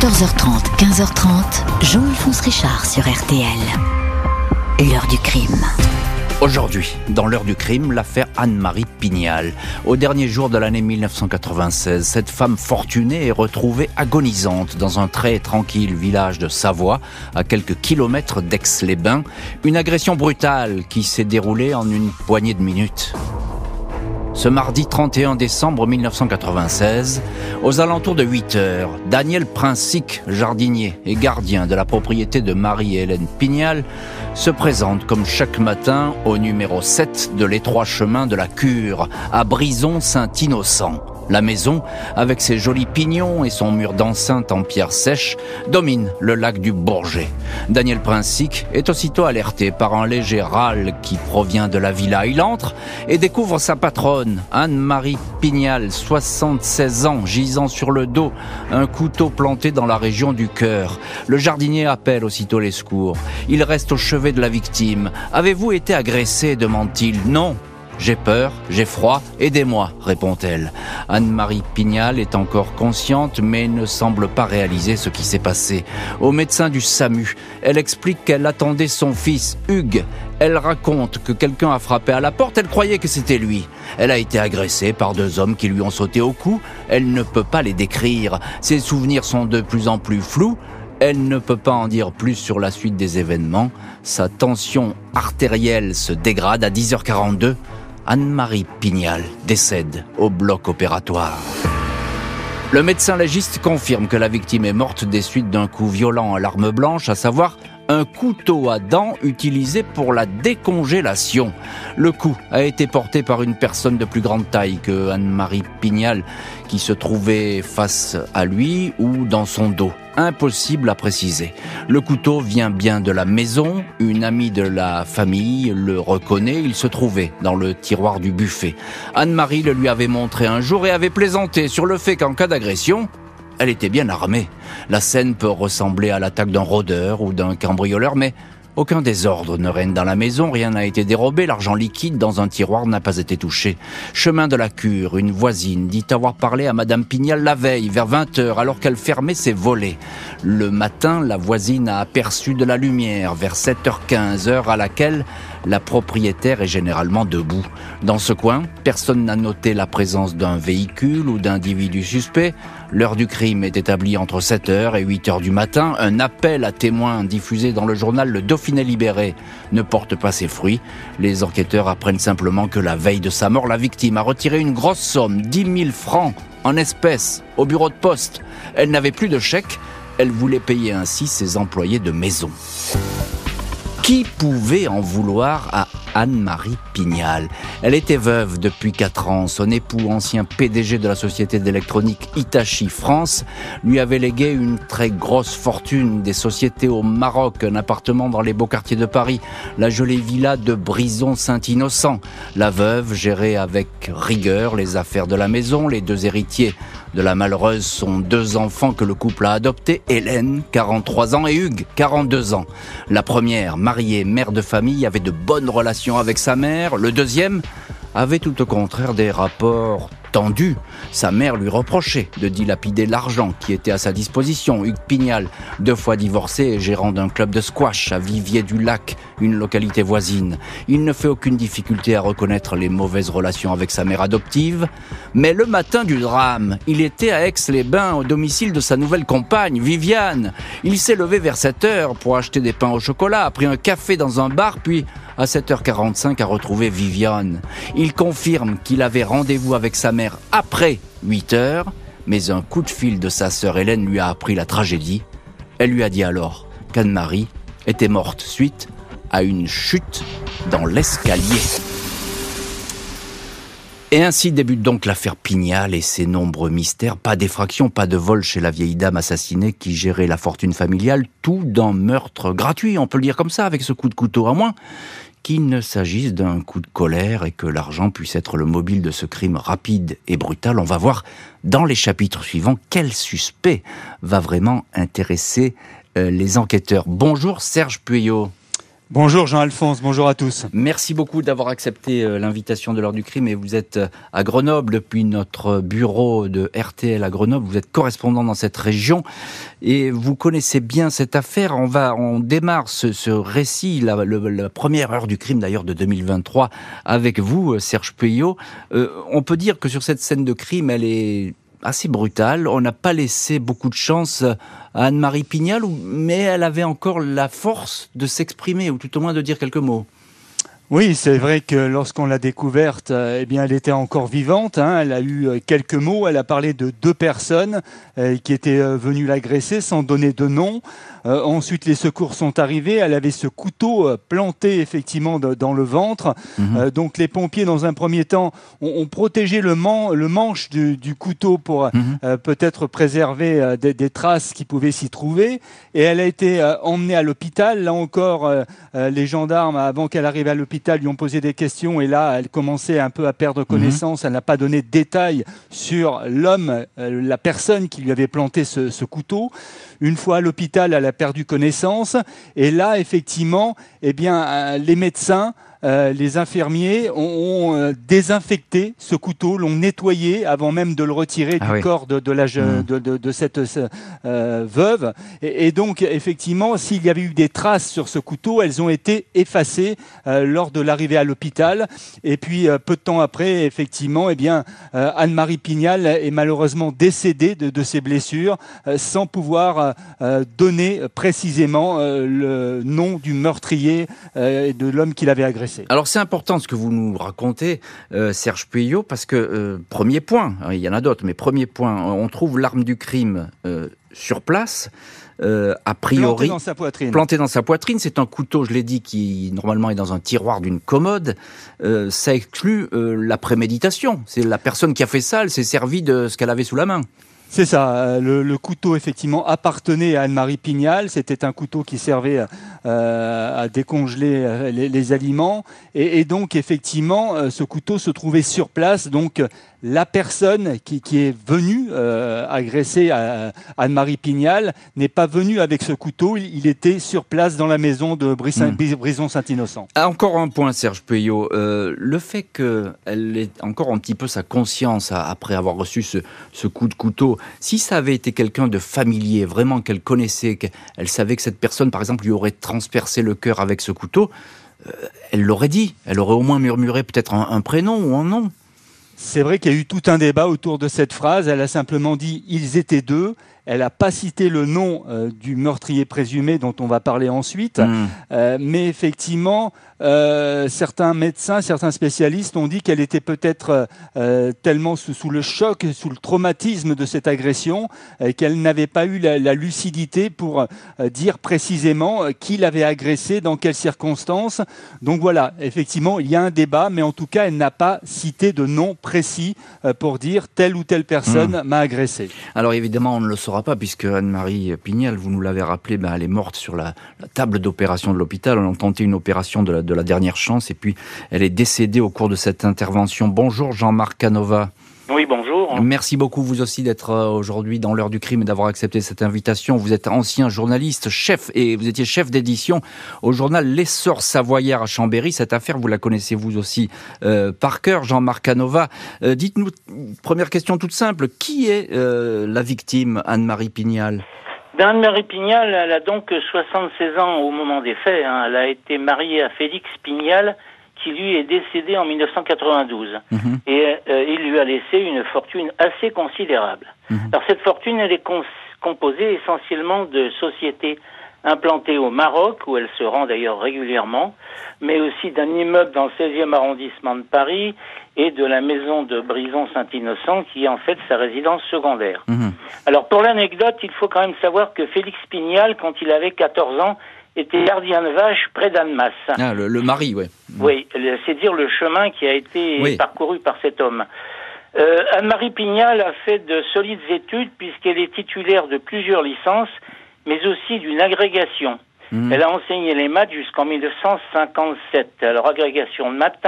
14h30, 15h30, Jean-Alphonse Richard sur RTL. L'heure du crime. Aujourd'hui, dans l'heure du crime, l'affaire Anne-Marie Pignal. Au dernier jour de l'année 1996, cette femme fortunée est retrouvée agonisante dans un très tranquille village de Savoie, à quelques kilomètres d'Aix-les-Bains. Une agression brutale qui s'est déroulée en une poignée de minutes. Ce mardi 31 décembre 1996, aux alentours de 8 heures, Daniel Princic, jardinier et gardien de la propriété de Marie-Hélène Pignal, se présente comme chaque matin au numéro 7 de l'étroit chemin de la Cure, à Brison-Saint-Innocent. La maison, avec ses jolis pignons et son mur d'enceinte en pierre sèche, domine le lac du Bourget. Daniel Princic est aussitôt alerté par un léger râle qui provient de la villa. Il entre et découvre sa patronne, Anne-Marie Pignal, 76 ans, gisant sur le dos, un couteau planté dans la région du cœur. Le jardinier appelle aussitôt les secours. Il reste au chevet de la victime. Avez-vous été agressé? demande-t-il. Non, j'ai peur, j'ai froid, aidez-moi, répond-elle. Anne-Marie Pignal est encore consciente, mais ne semble pas réaliser ce qui s'est passé. Au médecin du SAMU, elle explique qu'elle attendait son fils, Hugues. Elle raconte que quelqu'un a frappé à la porte, elle croyait que c'était lui. Elle a été agressée par deux hommes qui lui ont sauté au cou. Elle ne peut pas les décrire. Ses souvenirs sont de plus en plus flous. Elle ne peut pas en dire plus sur la suite des événements. Sa tension artérielle se dégrade à 10h42. Anne-Marie Pignal décède au bloc opératoire. Le médecin légiste confirme que la victime est morte des suites d'un coup violent à l'arme blanche, à savoir un couteau à dents utilisé pour la décongélation. Le coup a été porté par une personne de plus grande taille que Anne-Marie Pignal qui se trouvait face à lui ou dans son dos. Impossible à préciser. Le couteau vient bien de la maison, une amie de la famille le reconnaît, il se trouvait dans le tiroir du buffet. Anne-Marie le lui avait montré un jour et avait plaisanté sur le fait qu'en cas d'agression, elle était bien armée. La scène peut ressembler à l'attaque d'un rôdeur ou d'un cambrioleur, mais aucun désordre ne règne dans la maison, rien n'a été dérobé, l'argent liquide dans un tiroir n'a pas été touché. Chemin de la cure, une voisine dit avoir parlé à Madame Pignal la veille, vers 20 heures, alors qu'elle fermait ses volets. Le matin, la voisine a aperçu de la lumière, vers 7h15, heure à laquelle la propriétaire est généralement debout. Dans ce coin, personne n'a noté la présence d'un véhicule ou d'individus suspects. L'heure du crime est établie entre 7h et 8h du matin. Un appel à témoins diffusé dans le journal Le Dauphiné Libéré ne porte pas ses fruits. Les enquêteurs apprennent simplement que la veille de sa mort, la victime a retiré une grosse somme, 10 000 francs, en espèces, au bureau de poste. Elle n'avait plus de chèque. Elle voulait payer ainsi ses employés de maison. Qui pouvait en vouloir à Anne-Marie Pignal? Elle était veuve depuis 4 ans. Son époux, ancien PDG de la société d'électronique Hitachi France, lui avait légué une très grosse fortune des sociétés au Maroc, un appartement dans les beaux quartiers de Paris, la jolie villa de Brison-Saint-Innocent. La veuve gérait avec rigueur les affaires de la maison, les deux héritiers de la malheureuse sont deux enfants que le couple a adoptés, Hélène, 43 ans, et Hugues, 42 ans. La première, mariée, mère de famille, avait de bonnes relations avec sa mère. Le deuxième avait tout au contraire des rapports tendu. Sa mère lui reprochait de dilapider l'argent qui était à sa disposition. Hugues Pignal, deux fois divorcé et gérant d'un club de squash à Vivier-du-Lac, une localité voisine. Il ne fait aucune difficulté à reconnaître les mauvaises relations avec sa mère adoptive. Mais le matin du drame, il était à Aix-les-Bains au domicile de sa nouvelle compagne, Viviane. Il s'est levé vers 7 heures pour acheter des pains au chocolat, a pris un café dans un bar, puis à 7h45 a retrouvé Viviane. Il confirme qu'il avait rendez-vous avec sa mère après 8 heures, mais un coup de fil de sa sœur Hélène lui a appris la tragédie. Elle lui a dit alors qu'Anne-Marie était morte suite à une chute dans l'escalier. Et ainsi débute donc l'affaire Pignal et ses nombreux mystères. Pas d'effraction, pas de vol chez la vieille dame assassinée qui gérait la fortune familiale, tout d'un meurtre gratuit, on peut le dire comme ça, avec ce coup de couteau à moins qu'il ne s'agisse d'un coup de colère et que l'argent puisse être le mobile de ce crime rapide et brutal. On va voir dans les chapitres suivants quel suspect va vraiment intéresser euh, les enquêteurs. Bonjour Serge Puyot. Bonjour Jean-Alphonse, bonjour à tous. Merci beaucoup d'avoir accepté euh, l'invitation de l'heure du crime et vous êtes euh, à Grenoble depuis notre bureau de RTL à Grenoble. Vous êtes correspondant dans cette région et vous connaissez bien cette affaire. On va, on démarre ce, récit, la, première heure du crime d'ailleurs de 2023 avec vous, euh, Serge Puyot. on peut dire que sur cette scène de crime, elle est assez brutale. On n'a pas laissé beaucoup de chance à Anne-Marie Pignal, mais elle avait encore la force de s'exprimer, ou tout au moins de dire quelques mots. Oui, c'est vrai que lorsqu'on l'a découverte, euh, eh bien, elle était encore vivante. Hein. Elle a eu euh, quelques mots. Elle a parlé de deux personnes euh, qui étaient venues l'agresser sans donner de nom. Ensuite, les secours sont arrivés. Elle avait ce couteau planté effectivement dans le ventre. Mhm. donc, les pompiers, dans un premier temps, ont, protégé le, le manche du, couteau pour mhm. peut-être préserver des, des, traces qui pouvaient s'y trouver. Et elle a été emmenée à l'hôpital. Là encore, les gendarmes, avant qu'elle arrive à l'hôpital, lui ont posé des questions et là, elle commençait un peu à perdre connaissance. Elle n'a pas donné de détails sur l'homme, euh, la personne qui lui avait planté ce, couteau. Une fois à l'hôpital, elle a perdu connaissance. Et là, effectivement, eh bien, euh, les médecins euh, les infirmiers ont, euh, désinfecté ce couteau, l'ont nettoyé avant même de le retirer ah du corps de, la, mmh. de, cette euh, veuve. Et, donc, effectivement, s'il y avait eu des traces sur ce couteau, elles ont été effacées lors de l'arrivée à l'hôpital. Et puis, peu de temps après, effectivement, eh bien, Anne-Marie Pignal est malheureusement décédée de, ses blessures sans pouvoir donner précisément le nom du meurtrier et de l'homme qui l'avait agressé. Alors c'est important ce que vous nous racontez, euh, Serge Puyot, parce que euh, premier point, hein, il y en a d'autres, mais premier point, on trouve l'arme du crime euh, sur place. a priori, planté dans sa poitrine. Planté dans sa poitrine, c'est un couteau, je l'ai dit, qui normalement est dans un tiroir d'une commode. ça exclut la préméditation. C'est la personne qui a fait ça, elle s'est servie de ce qu'elle avait sous la main. C'est ça. Le, couteau, effectivement, appartenait à Anne-Marie Pignal. C'était un couteau qui servait euh, à décongeler euh, les, aliments. Et, donc, effectivement, euh, ce couteau se trouvait sur place. Donc, la personne qui, est venue agresser Anne-Marie Pignal n'est pas venue avec ce couteau. Il, était sur place dans la maison de hmm. Brison Saint-Innocent. Ah, encore un point, Serge Puyot. le fait qu'elle ait encore un petit peu sa conscience après avoir reçu ce coup de couteau, si ça avait été quelqu'un de familier, vraiment qu'elle connaissait, qu'elle savait que cette personne, par exemple, lui aurait transpercé le cœur avec ce couteau, euh, elle l'aurait dit. Elle aurait au moins murmuré peut-être un, prénom ou un nom. C'est vrai qu'il y a eu tout un débat autour de cette phrase. Elle a simplement dit ils étaient deux. Elle n'a pas cité le nom euh, du meurtrier présumé dont on va parler ensuite. Hmm. Euh, mais effectivement, euh, certains médecins, certains spécialistes ont dit qu'elle était peut-être tellement sous, le choc, sous le traumatisme de cette agression, qu'elle n'avait pas eu la, lucidité pour dire précisément qui l'avait agressée, dans quelles circonstances. Donc voilà, effectivement, il y a un débat, mais en tout cas, elle n'a pas cité de nom précis pour dire telle ou telle personne hmm. m'a agressé. Alors évidemment, on ne le saura pas, puisque Anne-Marie Pignal, vous nous l'avez rappelé, ben, elle est morte sur la, table d'opération de l'hôpital. On a tenté une opération de la de la dernière chance et puis elle est décédée au cours de cette intervention. Bonjour Jean-Marc Canova. Oui. Merci beaucoup vous aussi d'être euh, aujourd'hui dans l'heure du crime et d'avoir accepté cette invitation. Vous êtes ancien journaliste, chef et vous étiez chef d'édition au journal L'essor savoyard à Chambéry. Cette affaire, vous la connaissez vous aussi euh, par cœur, Jean-Marc Canova. Euh, dites-nous, première question toute simple, qui est la victime, Anne-Marie Pignal? Anne-Marie Pignal, elle a donc 76 ans au moment des faits. Hein. Elle a été mariée à Félix Pignal, qui lui est décédé en 1992. Mhm. Et euh, il lui a laissé une fortune assez considérable. Mhm. Alors cette fortune, elle est composée essentiellement de sociétés implantées au Maroc, où elle se rend d'ailleurs régulièrement, mais aussi d'un immeuble dans le 16e arrondissement de Paris et de la maison de Brison-Saint-Innocent, qui est en fait sa résidence secondaire. Mhm. Alors pour l'anecdote, il faut quand même savoir que Félix Pignal, quand il avait 14 ans, était gardien de vache près d'Annemasse. Ah, le, mari, oui. Oui, c'est dire le chemin qui a été parcouru par cet homme. Euh, Anne-Marie Pignal a fait de solides études puisqu'elle est titulaire de plusieurs licences, mais aussi d'une agrégation. Mhm. Elle a enseigné les maths jusqu'en 1957. Alors agrégation de maths,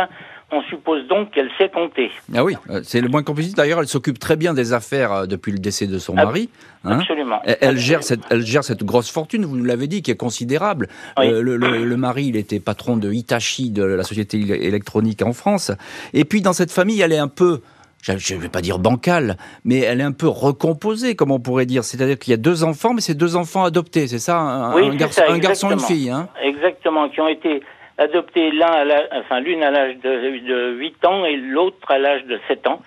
On suppose donc qu'elle sait compter. Ah oui, euh, c'est le moins qu'on D'ailleurs, elle s'occupe très bien des affaires euh, depuis le décès de son mari. Hein. Absolument. Elle, gère cette, elle gère cette grosse fortune, vous nous l'avez dit, qui est considérable. Euh, le, le, mari, il était patron de Hitachi, de la société électronique en France. Et puis, dans cette famille, elle est un peu je ne vais pas dire bancale, mais elle est un peu recomposée, comme on pourrait dire. C'est-à-dire qu'il y a deux enfants, mais c'est deux enfants adoptés, c'est ça un, oui, garçon, un garçon et une fille. Hein exactement, qui ont été adoptés l'un enfin l'une à l'âge de, de 8 ans et l'autre à l'âge de 7 ans.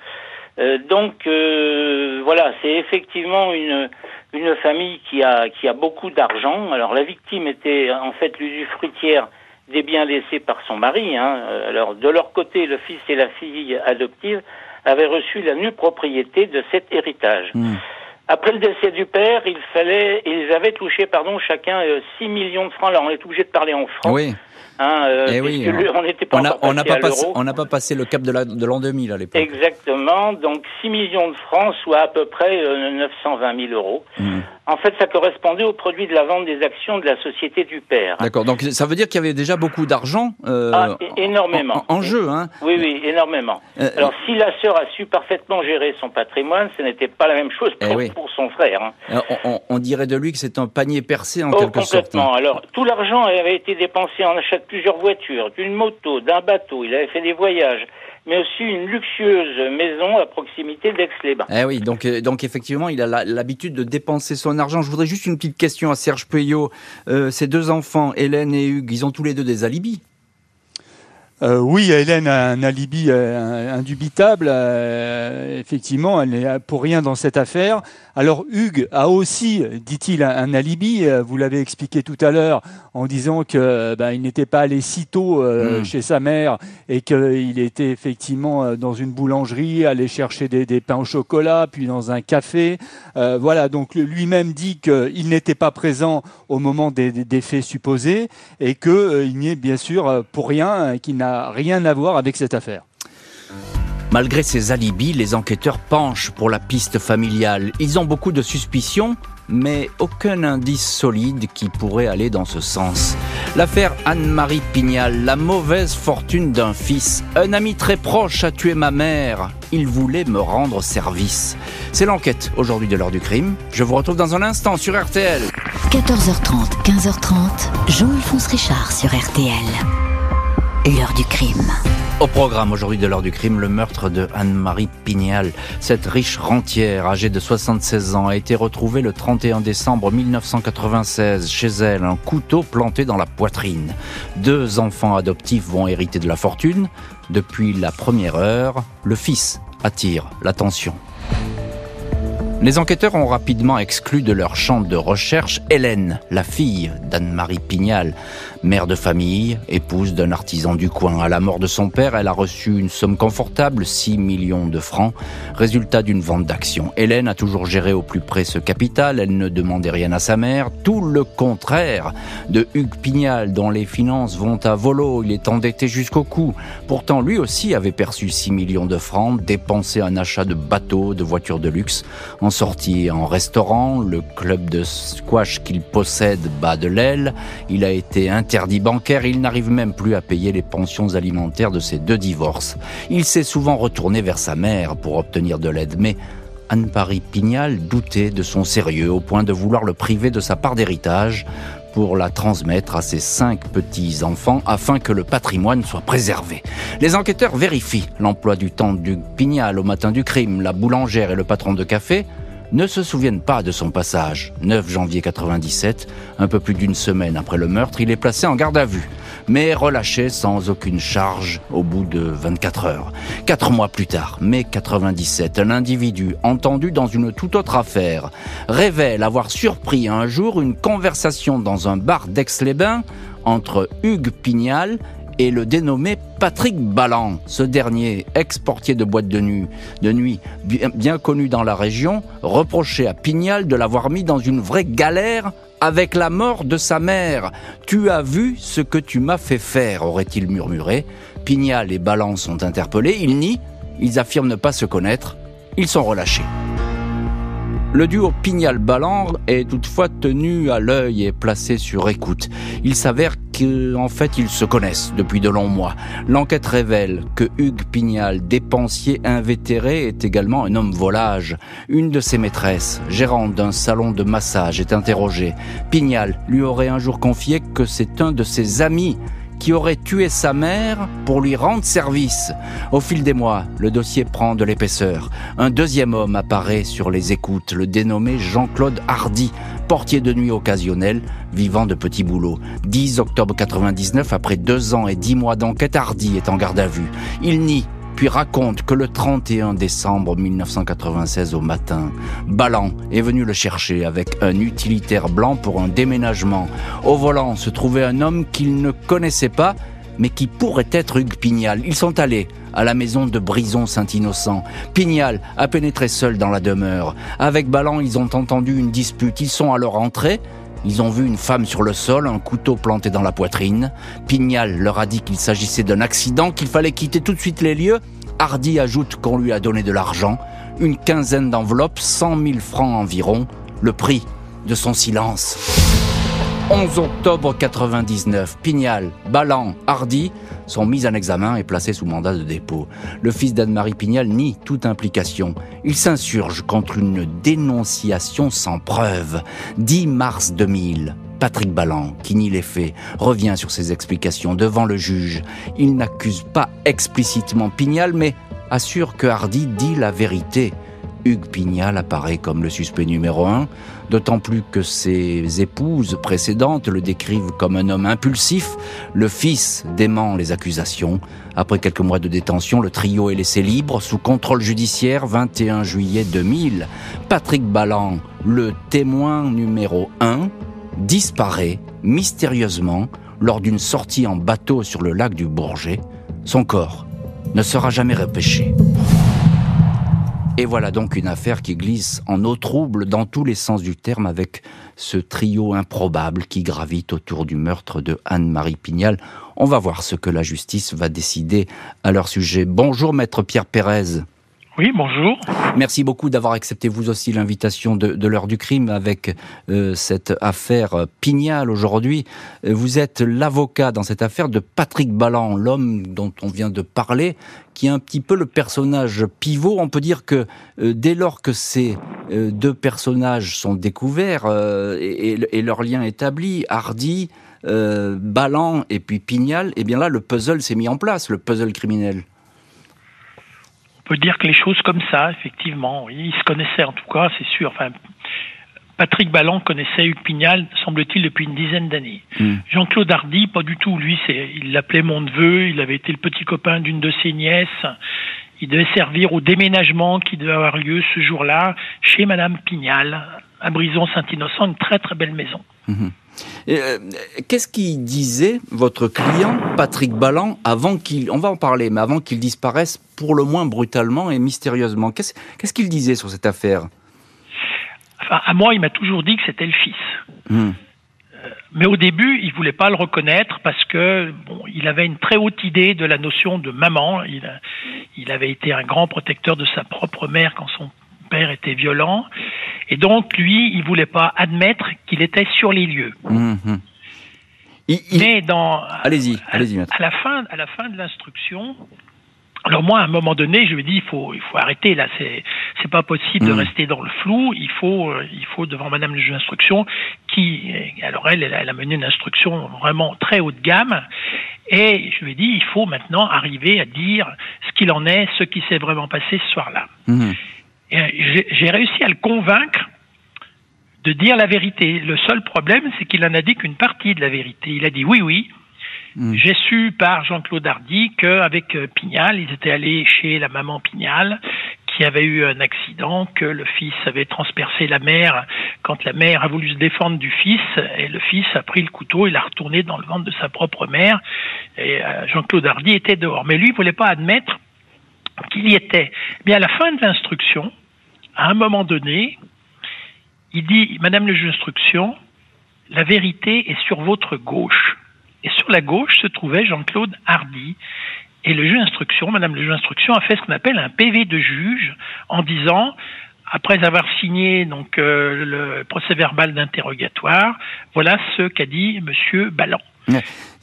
Euh, donc euh, voilà, c'est effectivement une une famille qui a qui a beaucoup d'argent. Alors la victime était en fait l'usufruitière des biens laissés par son mari. Hein. Alors de leur côté, le fils et la fille adoptive avaient reçu la nue propriété de cet héritage. Hmm. Après le décès du père, il fallait, ils avaient touché, pardon, chacun 6 euh, millions de francs. Alors on est obligé de parler en francs. Oui. Hein, euh, eh oui, on n'était pas on n'a pas, passé, on n'a pas passé le cap de l'an de 2000 à l'époque. Exactement, donc 6 millions de francs, soit à peu près 920 euh, 000 euros. Hmm. En fait, ça correspondait au produit de la vente des actions de la société du père. D'accord. Donc ça veut dire qu'il y avait déjà beaucoup d'argent euh, ah, énormément en, jeu, hein. Oui, oui, énormément. Euh, Alors si la sœur a su parfaitement gérer son patrimoine, ce n'était pas la même chose pour, eh son frère. Hein. On, dirait de lui que c'est un panier percé en oh, quelque sorte. Complètement. Alors tout l'argent avait été dépensé en achat plusieurs voitures, d'une moto, d'un bateau. Il avait fait des voyages mais aussi une luxueuse maison à proximité d'Aix-les-Bains. Eh oui, donc, euh, donc effectivement, il a l'habitude de dépenser son argent. Je voudrais juste une petite question à Serge Puyot. Euh, ces deux enfants, Hélène et Hugues, ils ont tous les deux des alibis euh, oui, Hélène a un alibi indubitable. effectivement, elle n'est pour rien dans cette affaire. Alors Hugues a aussi, dit-il, un, alibi. Vous l'avez expliqué tout à l'heure en disant que ben, il n'était pas allé si tôt euh, hmm. chez sa mère et qu'il était effectivement euh, dans une boulangerie, aller chercher des, pains au chocolat, puis dans un café. Euh, voilà, donc lui-même dit qu'il n'était pas présent au moment des, des faits supposés et qu'il n'y est bien sûr pour rien, qu'il n'a rien à voir avec cette affaire. Malgré ces alibis, les enquêteurs penchent pour la piste familiale. Ils ont beaucoup de suspicions, mais aucun indice solide qui pourrait aller dans ce sens. L'affaire Anne-Marie Pignal, la mauvaise fortune d'un fils. Un ami très proche a tué ma mère. Il voulait me rendre service. C'est l'enquête aujourd'hui de l'heure du crime. Je vous retrouve dans un instant sur RTL. 14h30, 15h30, Jean-Alphonse Richard sur RTL. L'heure du crime. Au programme aujourd'hui de l'heure du crime, le meurtre de Anne-Marie Pignal. Cette riche rentière, âgée de 76 ans, a été retrouvée le 31 décembre 1996 chez elle, un couteau planté dans la poitrine. Deux enfants adoptifs vont hériter de la fortune. Depuis la première heure, le fils attire l'attention. Les enquêteurs ont rapidement exclu de leur champ de recherche Hélène, la fille d'Anne-Marie Pignal. Mère de famille, épouse d'un artisan du coin. À la mort de son père, elle a reçu une somme confortable, 6 millions de francs, résultat d'une vente d'actions. Hélène a toujours géré au plus près ce capital, elle ne demandait rien à sa mère, tout le contraire de Hugues Pignal, dont les finances vont à volo, il est endetté jusqu'au cou. Pourtant, lui aussi avait perçu 6 millions de francs, dépensé un achat de bateaux, de voitures de luxe, en sortie en restaurant, le club de squash qu'il possède bat de l'aile, il a été interdit interdit bancaire, il n'arrive même plus à payer les pensions alimentaires de ses deux divorces. Il s'est souvent retourné vers sa mère pour obtenir de l'aide, mais Anne-Paris Pignal doutait de son sérieux au point de vouloir le priver de sa part d'héritage pour la transmettre à ses cinq petits-enfants afin que le patrimoine soit préservé. Les enquêteurs vérifient l'emploi du temps du Pignal au matin du crime, la boulangère et le patron de café ne se souviennent pas de son passage. 9 janvier 97, un peu plus d'une semaine après le meurtre, il est placé en garde à vue, mais relâché sans aucune charge au bout de 24 heures. Quatre mois plus tard, mai 97, un individu entendu dans une toute autre affaire révèle avoir surpris un jour une conversation dans un bar d'Aix-les-Bains entre Hugues Pignal et le dénommé Patrick Balland. Ce dernier, ex-portier de boîte de nuit, de nuit bien, connu dans la région, reprochait à Pignal de l'avoir mis dans une vraie galère avec la mort de sa mère. Tu as vu ce que tu m'as fait faire, aurait-il murmuré. Pignal et Balland sont interpellés, ils nient, ils affirment ne pas se connaître, ils sont relâchés. Le duo Pignal-Balland est toutefois tenu à l'œil et placé sur écoute. Il s'avère qu'en fait ils se connaissent depuis de longs mois. L'enquête révèle que Hugues Pignal, dépensier invétéré, est également un homme volage. Une de ses maîtresses, gérante d'un salon de massage, est interrogée. Pignal lui aurait un jour confié que c'est un de ses amis qui aurait tué sa mère pour lui rendre service. Au fil des mois, le dossier prend de l'épaisseur. Un deuxième homme apparaît sur les écoutes, le dénommé Jean-Claude Hardy, portier de nuit occasionnel, vivant de petits boulots. 10 octobre 99, après deux ans et dix mois d'enquête, Hardy est en garde à vue. Il nie puis raconte que le 31 décembre 1996 au matin, Ballan est venu le chercher avec un utilitaire blanc pour un déménagement. Au volant se trouvait un homme qu'il ne connaissait pas, mais qui pourrait être Hugues Pignal. Ils sont allés à la maison de Brison Saint-Innocent. Pignal a pénétré seul dans la demeure. Avec Ballan, ils ont entendu une dispute. Ils sont à leur entrée. Ils ont vu une femme sur le sol, un couteau planté dans la poitrine. Pignal leur a dit qu'il s'agissait d'un accident, qu'il fallait quitter tout de suite les lieux. Hardy ajoute qu'on lui a donné de l'argent, une quinzaine d'enveloppes, 100 000 francs environ, le prix de son silence. 11 octobre 99, Pignal, Ballan, Hardy sont mis en examen et placés sous mandat de dépôt. Le fils d'Anne-Marie Pignal nie toute implication. Il s'insurge contre une dénonciation sans preuve. 10 mars 2000, Patrick Ballan, qui nie les faits, revient sur ses explications devant le juge. Il n'accuse pas explicitement Pignal, mais assure que Hardy dit la vérité. Hugues Pignal apparaît comme le suspect numéro un, d'autant plus que ses épouses précédentes le décrivent comme un homme impulsif. Le fils dément les accusations. Après quelques mois de détention, le trio est laissé libre sous contrôle judiciaire 21 juillet 2000. Patrick Ballan, le témoin numéro un, disparaît mystérieusement lors d'une sortie en bateau sur le lac du Bourget. Son corps ne sera jamais repêché. Et voilà donc une affaire qui glisse en eau trouble dans tous les sens du terme avec ce trio improbable qui gravite autour du meurtre de Anne-Marie Pignal. On va voir ce que la justice va décider à leur sujet. Bonjour maître Pierre Pérez. Oui, bonjour. Merci beaucoup d'avoir accepté vous aussi l'invitation de, l'heure du crime avec euh, cette affaire Pignal aujourd'hui. Euh, vous êtes l'avocat dans cette affaire de Patrick Ballan, l'homme dont on vient de parler, qui est un petit peu le personnage pivot. On peut dire que euh, dès lors que ces deux personnages sont découverts et, et, leur lien établi, Hardy, Ballan et puis Pignal, eh bien là le puzzle s'est mis en place, le puzzle criminel peut dire que les choses comme ça, effectivement, ils se connaissaient en tout cas, c'est sûr. Enfin, Patrick Ballan connaissait Hugues Pignal, semble-t-il, depuis une dizaine d'années. Hmm. Jean-Claude Hardy, pas du tout. Lui, c'est, il l'appelait mon neveu, il avait été le petit copain d'une de ses nièces. Il devait servir au déménagement qui devait avoir lieu ce jour-là chez Madame Pignal, à Brison-Saint-Innocent, une très très belle maison. Hmm. Euh, qu'est-ce qu'il disait votre client Patrick Ballan avant qu'il, on va en parler, mais avant qu'il disparaisse pour le moins brutalement et mystérieusement Qu'est-ce qu'il disait sur cette affaire? Enfin, à moi, il m'a toujours dit que c'était le fils. Hmm. Euh, mais au début, il voulait pas le reconnaître parce que bon, il avait une très haute idée de la notion de maman. Il, il avait été un grand protecteur de sa propre mère quand son père était violent. Et donc, lui, il voulait pas admettre qu'il était sur les lieux. Mhm. Mais dans. Allez-y, allez-y. À la fin, à la fin de l'instruction, alors moi, à un moment donné, je lui ai dit, il faut, il faut arrêter là. C'est, c'est pas possible de mhm. rester dans le flou. Il faut, euh, il faut devant Madame le juge d'instruction, qui, alors elle, elle a mené une instruction vraiment très haut de gamme. Et je lui ai dit, il faut maintenant arriver à dire ce qu'il en est, ce qui s'est vraiment passé ce soir-là. Mhm. Euh, j'ai réussi à le convaincre de dire la vérité. Le seul problème, c'est qu'il en a dit qu'une partie de la vérité. Il a dit oui, oui. Hmm. J'ai su par Jean-Claude Hardy qu'avec euh, Pignal, ils étaient allés chez la maman Pignal, qui avait eu un accident, que le fils avait transpercé la mère quand la mère a voulu se défendre du fils, et le fils a pris le couteau, il l'a retourné dans le ventre de sa propre mère, et euh, Jean-Claude Hardy était dehors. Mais lui, il voulait pas admettre qu'il y était. Mais à la fin de l'instruction, à un moment donné, il dit, Madame le juge d'instruction, la vérité est sur votre gauche. Et sur la gauche se trouvait Jean-Claude Hardy. Et le juge d'instruction, Madame le juge d'instruction, a fait ce qu'on appelle un PV de juge en disant, après avoir signé donc euh, le procès verbal d'interrogatoire, voilà ce qu'a dit Monsieur Ballan.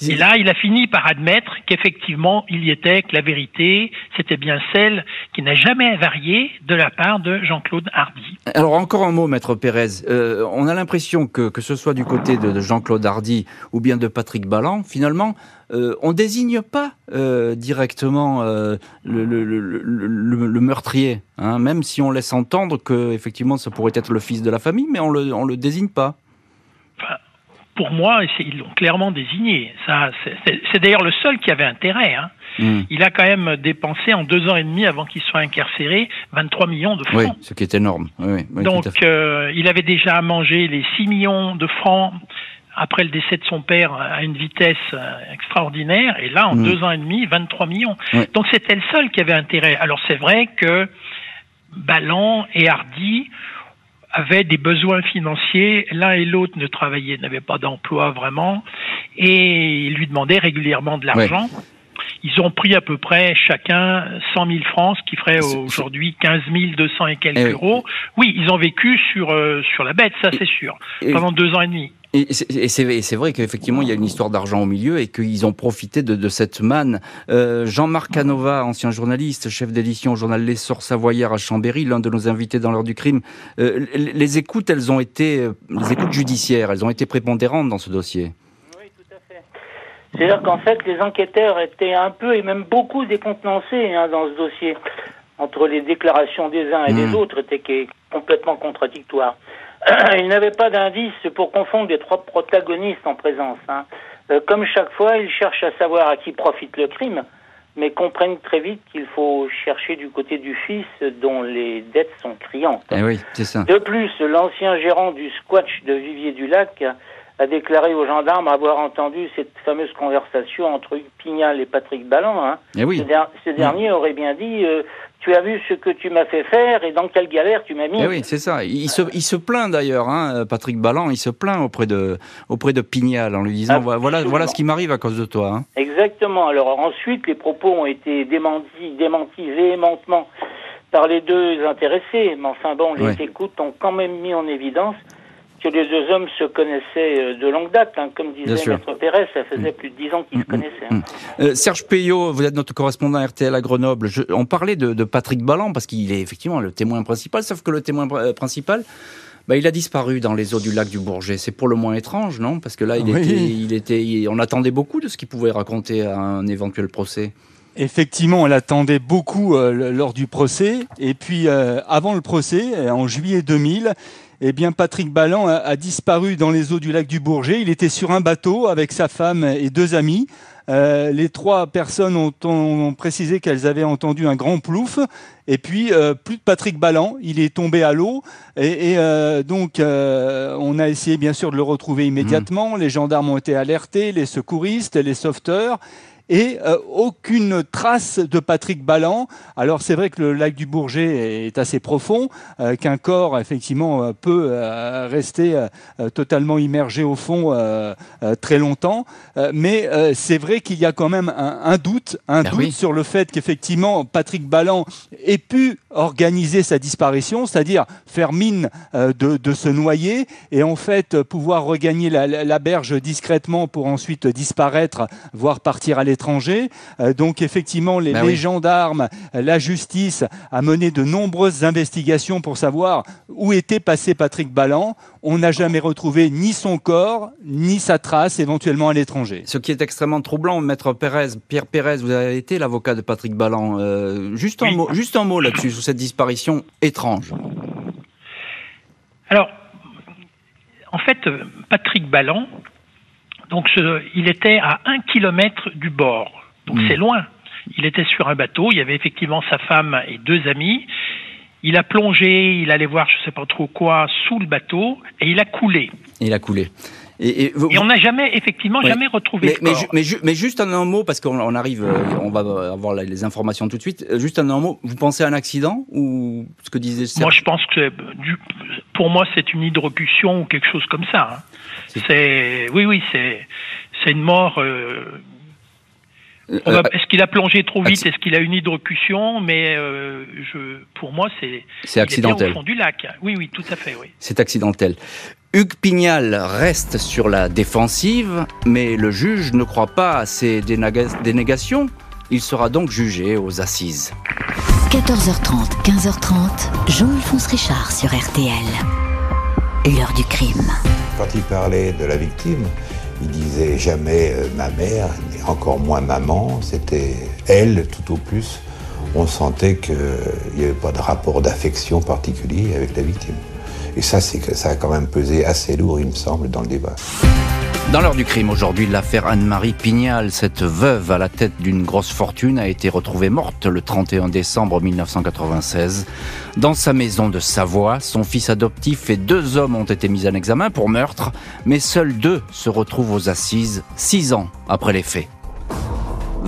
Et là, il a fini par admettre qu'effectivement, il y était, que la vérité, c'était bien celle qui n'a jamais varié de la part de Jean-Claude Hardy. Alors, encore un mot, Maître Pérez. Euh, on a l'impression que, que ce soit du côté de, Jean-Claude Hardy ou bien de Patrick Balland, finalement, euh, on désigne pas euh, directement euh, le, le, le, le, meurtrier, hein, même si on laisse entendre que effectivement ça pourrait être le fils de la famille, mais on le, on le désigne pas pour moi, ils l'ont clairement désigné. Ça, c'est d'ailleurs le seul qui avait intérêt. Hein. Hmm. Il a quand même dépensé en deux ans et demi avant qu'il soit incarcéré 23 millions de francs. Oui, ce qui est énorme. Donc, euh, il avait déjà mangé les 6 millions de francs après le décès de son père à une vitesse euh, extraordinaire. Et là, en hmm. deux ans et demi, 23 millions. Donc, c'était le seul qui avait intérêt. Alors, c'est vrai que Ballant et Hardy avaient des besoins financiers. L'un et l'autre ne travaillaient, n'avaient pas d'emploi vraiment, et ils lui demandaient régulièrement de l'argent. Ils ont pris à peu près chacun 100 000 francs, ce qui ferait aujourd'hui 15 200 et quelques eh euros. Oui, ils ont vécu sur euh, sur la bête, ça c'est sûr, pendant deux ans et demi. Et c'est vrai qu'effectivement, il y a une histoire d'argent au milieu et qu'ils ont profité de, de cette manne. Euh, Jean-Marc Canova, ancien journaliste, chef d'édition au journal L'Essor Savoyard à Chambéry, l'un de nos invités dans l'heure du crime. Euh, les écoutes, elles ont été, les écoutes judiciaires, elles ont été prépondérantes dans ce dossier. Oui, tout à fait. C'est-à-dire qu'en fait, les enquêteurs étaient un peu et même beaucoup décontenancés hein, dans ce dossier. Entre les déclarations des uns et des hmm. autres, étaient complètement contradictoires. il n'avait pas d'indice pour confondre les trois protagonistes en présence. Hein. Euh, comme chaque fois, ils cherchent à savoir à qui profite le crime, mais comprennent très vite qu'il faut chercher du côté du fils dont les dettes sont criantes. Eh oui, c'est ça. De plus, l'ancien gérant du squatch de Vivier du Lac a déclaré aux gendarmes avoir entendu cette fameuse conversation entre Pignal et Patrick Balland. Hein. Eh oui. Ce, dernier aurait bien dit euh, tu as vu ce que tu m'as fait faire et dans quelle galère tu m'as mis? Eh oui, c'est ça. Il se, il se plaint d'ailleurs, hein, Patrick Balland, il se plaint auprès de, auprès de Pignal en lui disant voilà, voilà ce qui m'arrive à cause de toi. Hein. Exactement. Alors ensuite, les propos ont été démentis, démentis véhémentement par les deux intéressés. Mais enfin bon, les écoutes ont quand même mis en évidence que les deux hommes se connaissaient euh, de longue date. Hein. Comme disait Maître Pérez, ça faisait mm. plus de dix ans qu'ils se mm, mm, connaissaient. Euh, Serge Payot, vous êtes notre correspondant RTL à Grenoble. on parlait de, Patrick Balland parce qu'il est effectivement le témoin principal, sauf que le témoin euh, principal, bah, il a disparu dans les eaux du lac du Bourget. C'est pour le moins étrange, non? Parce que là, il, était, il était, on attendait beaucoup de ce qu'il pouvait raconter à un éventuel procès. Effectivement, on l'attendait beaucoup lors du procès. Et puis, avant le procès, en juillet 2000, eh bien, Patrick Balland a, disparu dans les eaux du lac du Bourget. Il était sur un bateau avec sa femme et deux amis. Euh, les trois personnes ont, précisé qu'elles avaient entendu un grand plouf. Et puis, euh, plus de Patrick Balland. Il est tombé à l'eau. Et, euh, donc, on a essayé, bien sûr, de le retrouver immédiatement. Mmh. Les gendarmes ont été alertés, les secouristes, les sauveteurs et euh, aucune trace de Patrick Balland. Alors c'est vrai que le lac du Bourget est assez profond, euh, qu'un corps effectivement euh, peut rester totalement immergé au fond très longtemps, mais c'est vrai qu'il y a quand même un, doute, un ben doute sur le fait qu'effectivement Patrick Balland ait pu organiser sa disparition, c'est-à-dire faire mine de, se noyer et en fait pouvoir regagner la, la berge discrètement pour ensuite disparaître, voire partir à l'étranger étrangers. Euh, donc effectivement, les, ben gendarmes, la justice a mené de nombreuses investigations pour savoir où était passé Patrick Balland. On n'a jamais retrouvé ni son corps, ni sa trace, éventuellement à l'étranger. Ce qui est extrêmement troublant, Maître Pérez, Pierre Pérez, vous avez été l'avocat de Patrick Balland. Euh, juste, un mot, juste un mot là-dessus, sur cette disparition étrange. Alors, en fait, Patrick Balland, donc il était à un kilomètre du bord. Donc hmm. c'est loin. Il était sur un bateau, il y avait effectivement sa femme et deux amis. Il a plongé, il allait voir je ne sais pas trop quoi sous le bateau et il a coulé. Il a coulé. Et, on n'a jamais, effectivement, jamais retrouvé. Mais, mais, mais, juste un, mot, parce qu'on arrive, euh, on va avoir les informations tout de suite. Euh, juste un, mot, vous pensez à un accident ou ce que disait Moi, je pense que pour moi, c'est une hydrocution ou quelque chose comme ça. Hein. C'est, oui, oui, c'est, c'est une mort. Euh, est-ce qu'il a plongé trop vite? Est-ce qu'il a une hydrocution Mais je, pour moi, c'est. C'est accidentel. au fond du lac. Oui, oui, tout à fait. Oui. C'est accidentel. Hugues Pignal reste sur la défensive, mais le juge ne croit pas à ces dénégations. Il sera donc jugé aux assises. 14h30, 15h30, Jean-Alphonse Richard sur RTL. L'heure du crime. Quand il parlait de la victime, il disait jamais euh, ma mère, encore moins maman, c'était elle tout au plus. On sentait qu'il n'y avait pas de rapport d'affection particulier avec la victime. Et ça, ça a quand même pesé assez lourd, il me semble, dans le débat. Dans l'heure du crime aujourd'hui, l'affaire Anne-Marie Pignal, cette veuve à la tête d'une grosse fortune, a été retrouvée morte le 31 décembre 1996. Dans sa maison de Savoie, son fils adoptif et deux hommes ont été mis en examen pour meurtre, mais seuls deux se retrouvent aux assises, six ans après les faits.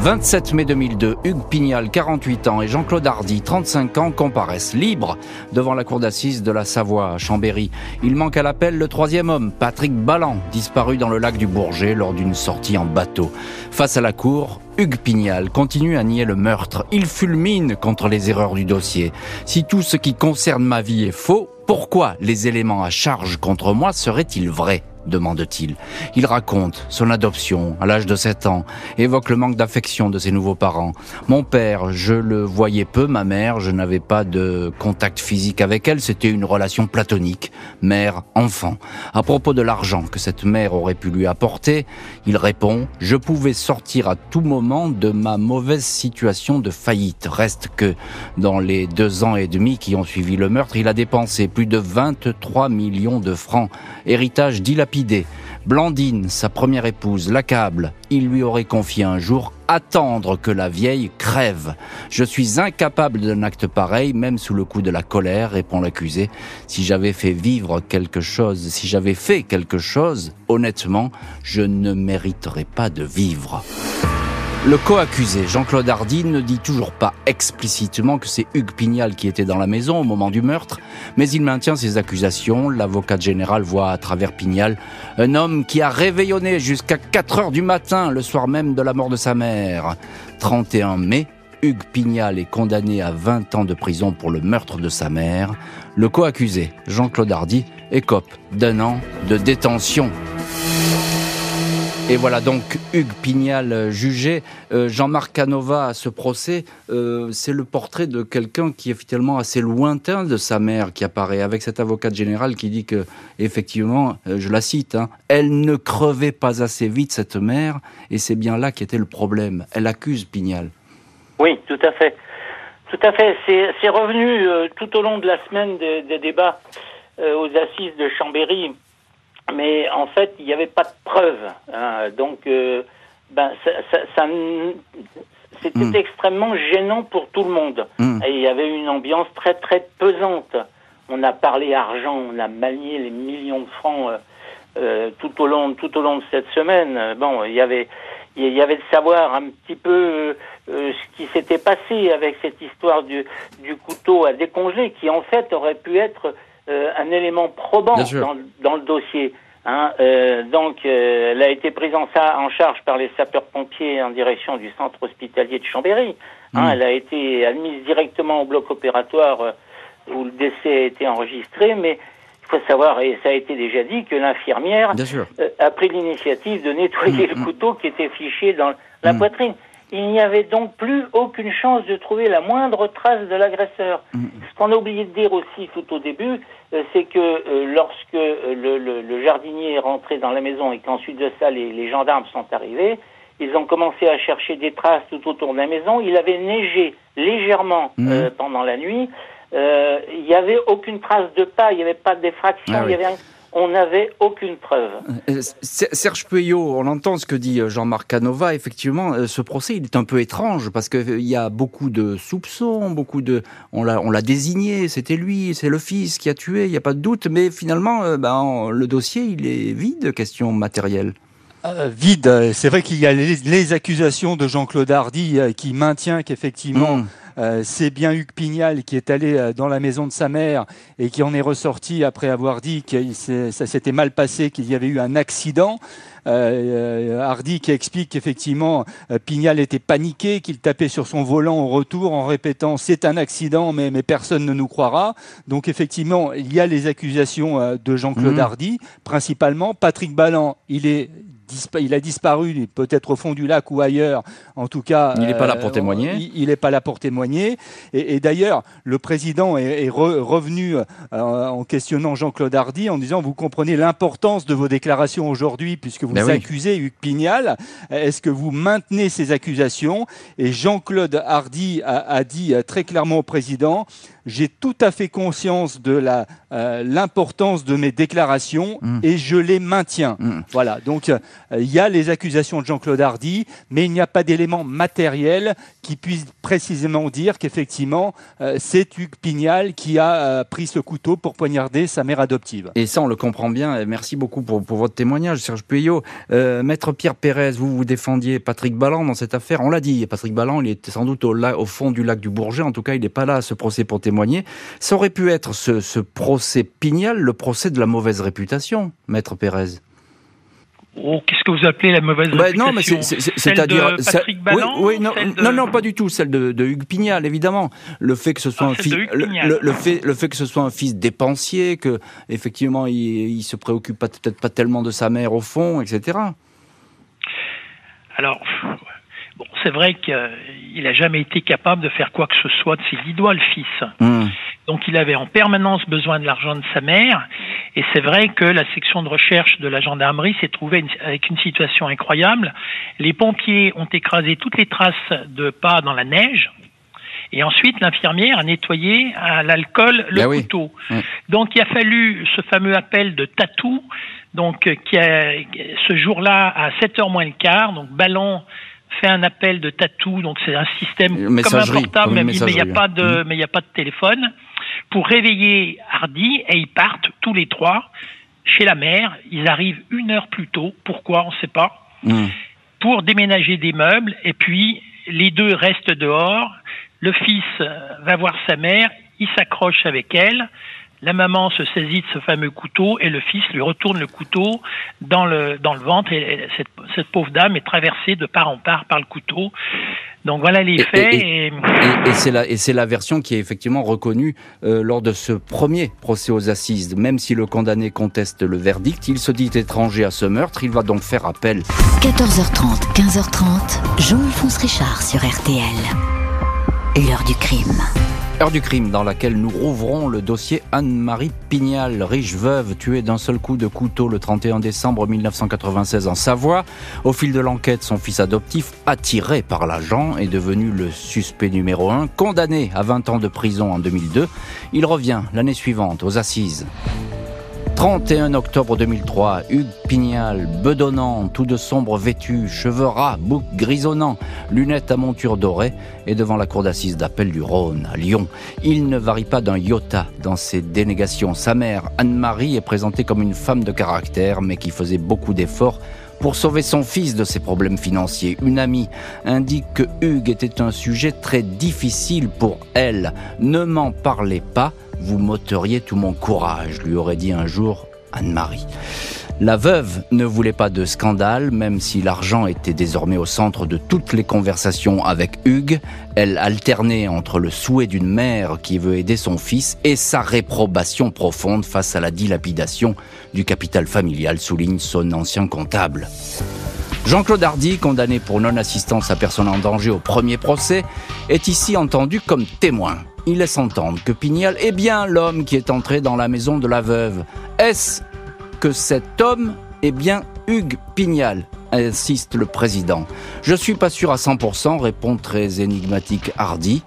27 mai 2002, Hugues Pignal, 48 ans, et Jean-Claude Hardy, 35 ans, comparaissent libres devant la cour d'assises de la Savoie à Chambéry. Il manque à l'appel le troisième homme, Patrick Ballan, disparu dans le lac du Bourget lors d'une sortie en bateau. Face à la cour, Hugues Pignal continue à nier le meurtre. Il fulmine contre les erreurs du dossier. Si tout ce qui concerne ma vie est faux, pourquoi les éléments à charge contre moi seraient-ils vrais? Demande-t-il. Il raconte son adoption à l'âge de 7 ans, évoque le manque d'affection de ses nouveaux parents. Mon père, je le voyais peu, ma mère, je n'avais pas de contact physique avec elle, c'était une relation platonique, mère-enfant. À propos de l'argent que cette mère aurait pu lui apporter, il répond, je pouvais sortir à tout moment de ma mauvaise situation de faillite. Reste que, dans les deux ans et demi qui ont suivi le meurtre, il a dépensé plus de 23 millions de francs, héritage dilapidé Blandine, sa première épouse, l'accable. Il lui aurait confié un jour attendre que la vieille crève. Je suis incapable d'un acte pareil, même sous le coup de la colère, répond l'accusé. Si j'avais fait vivre quelque chose, si j'avais fait quelque chose, honnêtement, je ne mériterais pas de vivre. Le co-accusé, Jean-Claude Hardy, ne dit toujours pas explicitement que c'est Hugues Pignal qui était dans la maison au moment du meurtre, mais il maintient ses accusations. L'avocat général voit à travers Pignal un homme qui a réveillonné jusqu'à 4 heures du matin le soir même de la mort de sa mère. 31 mai, Hugues Pignal est condamné à 20 ans de prison pour le meurtre de sa mère. Le co-accusé, Jean-Claude Hardy, écope d'un an de détention. Et voilà donc Hugues Pignal euh, jugé. Euh, Jean-Marc Canova à ce procès, euh, c'est le portrait de quelqu'un qui est finalement assez lointain de sa mère qui apparaît avec cet avocat général qui dit que effectivement, je la cite, hein, elle ne crevait pas assez vite cette mère et c'est bien là qui était le problème. Elle accuse Pignal. Oui, tout à fait. Tout à fait. C'est revenu tout au long de la semaine des, débats aux assises de Chambéry mais en fait, il n'y avait pas de preuves. Hein. donc, euh, ben, ça, ça, ça c'était mm. extrêmement gênant pour tout le monde. Mm. Et il y avait une ambiance très très pesante. On a parlé argent, on a manié les millions de francs euh, euh, tout au long tout au long de cette semaine. Bon, il y avait il y avait de savoir un petit peu euh, ce qui s'était passé avec cette histoire du, du couteau à décongeler, qui en fait aurait pu être euh, un élément probant dans, dans, le dossier. Hein, euh, donc, euh, elle a été prise en, en charge par les sapeurs-pompiers en direction du centre hospitalier de Chambéry. Hein, mm. Elle a été admise directement au bloc opératoire euh, où le décès a été enregistré, mais il faut savoir, et ça a été déjà dit, que l'infirmière euh, a pris l'initiative de nettoyer mm, le mm. couteau qui était fiché dans la poitrine. Il n'y avait donc plus aucune chance de trouver la moindre trace de l'agresseur. Mm. Ce qu'on a oublié de dire aussi tout au début, euh, c'est que euh, lorsque euh, le, jardinier est rentré dans la maison et qu'ensuite de ça les, gendarmes sont arrivés, ils ont commencé à chercher des traces tout autour de la maison. Il avait neigé légèrement mm. pendant la nuit. il n'y avait aucune trace de pas, il n'y avait pas de défraction, ah il y avait on n'avait aucune preuve. Euh, Serge Puyot, on entend ce que dit euh, Jean-Marc Canova. Effectivement, euh, ce procès, il est un peu étrange parce qu'il y a beaucoup de soupçons, beaucoup de, on l'a, on l'a désigné, c'était lui, c'est le fils qui a tué, il n'y a pas de doute. Mais finalement, ben, le dossier, il est vide, question matérielle. vide. C'est vrai qu'il y a les, accusations de Jean-Claude Hardy qui maintient qu'effectivement, mm. c'est bien Hugues Pignal qui est allé dans la maison de sa mère et qui en est ressorti après avoir dit que ça s'était mal passé, qu'il y avait eu un accident. Euh, Hardy qui explique qu'effectivement euh, Pignal était paniqué, qu'il tapait sur son volant au retour en répétant c'est un accident mais, mais personne ne nous croira. Donc effectivement il y a les accusations euh, de Jean-Claude mmh. Hardy principalement. Patrick Balland il est il a disparu, peut-être au fond du lac ou ailleurs. En tout cas, il n'est pas là pour euh, témoigner. Il n'est pas là pour témoigner. Et, d'ailleurs, le président est, revenu euh, en questionnant Jean-Claude Hardy en disant vous comprenez l'importance de vos déclarations aujourd'hui puisque vous ben accusez Hugues Pignal. Est-ce que vous maintenez ces accusations? Et Jean-Claude Hardy a, dit euh, très clairement au président j'ai tout à fait conscience de la l'importance de mes déclarations mmh. et je les maintiens. Mmh. Voilà. Donc euh, il y a les accusations de Jean-Claude Hardy, mais il n'y a pas d'éléments matériels qui puissent précisément dire qu'effectivement, euh, c'est Hugues Pignal qui a euh, pris ce couteau pour poignarder sa mère adoptive. Et ça, on le comprend bien. Merci beaucoup pour, votre témoignage, Serge Puyot. Maître Pierre Pérez, vous vous défendiez Patrick Balland dans cette affaire. On l'a dit, Patrick Balland, il était sans doute au, au, fond du lac du Bourget. En tout cas, il n'est pas là à ce procès pour témoigner. Ça aurait pu être ce, ce procès Pignal, le procès de la mauvaise réputation, Maître Pérez. Oh, qu'est-ce que vous appelez la mauvaise bah, réputation Non, mais c'est-à-dire Patrick Balland oui, non, non, non, pas du tout. Celle de, de, Hugues Pignal, évidemment. Le fait que ce soit ah, un fils, le, fait, le fait que ce soit un fils dépensier, que effectivement il, il se préoccupe peut-être pas tellement de sa mère au fond, etc. Alors, bon, c'est vrai qu'il n'a jamais été capable de faire quoi que ce soit de ses doigts, le fils. Hmm. Donc il avait en permanence besoin de l'argent de sa mère. Et c'est vrai que la section de recherche de la gendarmerie s'est trouvée avec une situation incroyable. Les pompiers ont écrasé toutes les traces de pas dans la neige. Et ensuite, l'infirmière a nettoyé à l'alcool le ben couteau. Donc, il a fallu ce fameux appel de tatou, donc qui a, ce jour-là à 7h moins le quart, donc Ballon fait un appel de tatou, donc c'est un système comme un portable, mais il n'y a pas de, mmh. mais il n'y a pas de téléphone pour réveiller Hardy et ils partent tous les trois chez la mère. Ils arrivent une heure plus tôt. Pourquoi On ne sait pas. Hmm. Pour déménager des meubles et puis les deux restent dehors. Le fils va voir sa mère, il s'accroche avec elle. La maman se saisit de ce fameux couteau et le fils lui retourne le couteau dans le, dans le ventre et cette, cette pauvre dame est traversée de part en part par le couteau. Donc voilà les faits. Et, c'est la, et c'est la version qui est effectivement reconnue euh, lors de ce premier procès aux assises. Même si le condamné conteste le verdict, il se dit étranger à ce meurtre. Il va donc faire appel. 14h30, 15h30, Jean-Alphonse Richard sur RTL. L'heure du crime. Heure du crime dans laquelle nous rouvrons le dossier Anne-Marie Pignal, riche veuve tuée d'un seul coup de couteau le 31 décembre 1996 en Savoie. Au fil de l'enquête, son fils adoptif, attiré par l'agent, est devenu le suspect numéro un, condamné à 20 ans de prison en 2002. Il revient l'année suivante aux assises. 31 octobre 2003, Hugues Pignal, bedonnant, tout de sombre vêtu, cheveux ras, bouc grisonnant, lunettes à monture dorée, et devant la cour d'assises d'appel du Rhône, à Lyon. Il ne varie pas d'un iota dans ses dénégations. Sa mère, Anne-Marie, est présentée comme une femme de caractère, mais qui faisait beaucoup d'efforts pour sauver son fils de ses problèmes financiers. Une amie indique que Hugues était un sujet très difficile pour elle. Ne m'en parlez pas, vous m'ôteriez tout mon courage, lui aurait dit un jour Anne-Marie. La veuve ne voulait pas de scandale, même si l'argent était désormais au centre de toutes les conversations avec Hugues. Elle alternait entre le souhait d'une mère qui veut aider son fils et sa réprobation profonde face à la dilapidation du capital familial, souligne son ancien comptable. Jean-Claude Hardy, condamné pour non-assistance à personne en danger au premier procès, est ici entendu comme témoin il laisse entendre que Pignal est bien l'homme qui est entré dans la maison de la veuve. Est-ce que cet homme est bien Hugues Pignal insiste le président. Je suis pas sûr à 100%, répond très énigmatique Hardy.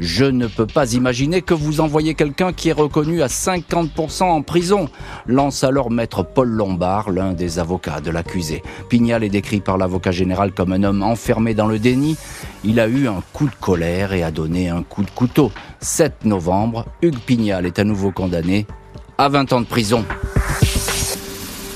Je ne peux pas imaginer que vous envoyez quelqu'un qui est reconnu à 50% en prison, lance alors maître Paul Lombard, l'un des avocats de l'accusé. Pignal est décrit par l'avocat général comme un homme enfermé dans le déni. Il a eu un coup de colère et a donné un coup de couteau. 7 novembre, Hugues Pignal est à nouveau condamné à 20 ans de prison.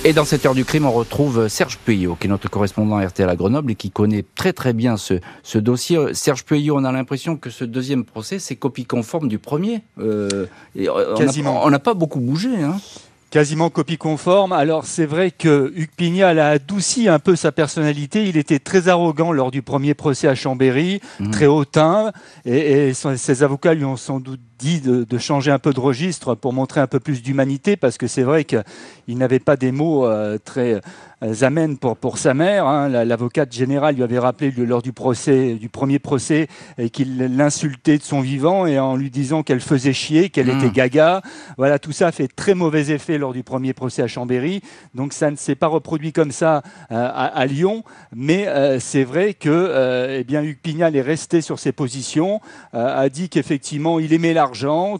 Et dans cette heure du crime, on retrouve Serge Puyot, qui est notre correspondant RTL à Grenoble et qui connaît très très bien ce, ce dossier. Serge Puyot, on a l'impression que ce deuxième procès, c'est copie conforme du premier. Euh, et Quasiment. On n'a pas beaucoup bougé. Hein quasiment copie conforme. Alors c'est vrai que Hugues Pignal a adouci un peu sa personnalité. Il était très arrogant lors du premier procès à Chambéry, mmh. très hautain, et, et ses avocats lui ont sans doute dit de, changer un peu de registre pour montrer un peu plus d'humanité, parce que c'est vrai qu'il n'avait pas des mots euh, très euh, amènes pour, pour sa mère. Hein. L'avocate générale lui avait rappelé lors du procès, du premier procès, qu'il l'insultait de son vivant et en lui disant qu'elle faisait chier, qu'elle hmm. était gaga. Voilà, tout ça fait très mauvais effet lors du premier procès à Chambéry. Donc ça ne s'est pas reproduit comme ça euh, à, Lyon, mais c'est vrai que eh bien Hugues Pignal est resté sur ses positions, a dit qu'effectivement il aimait l'argent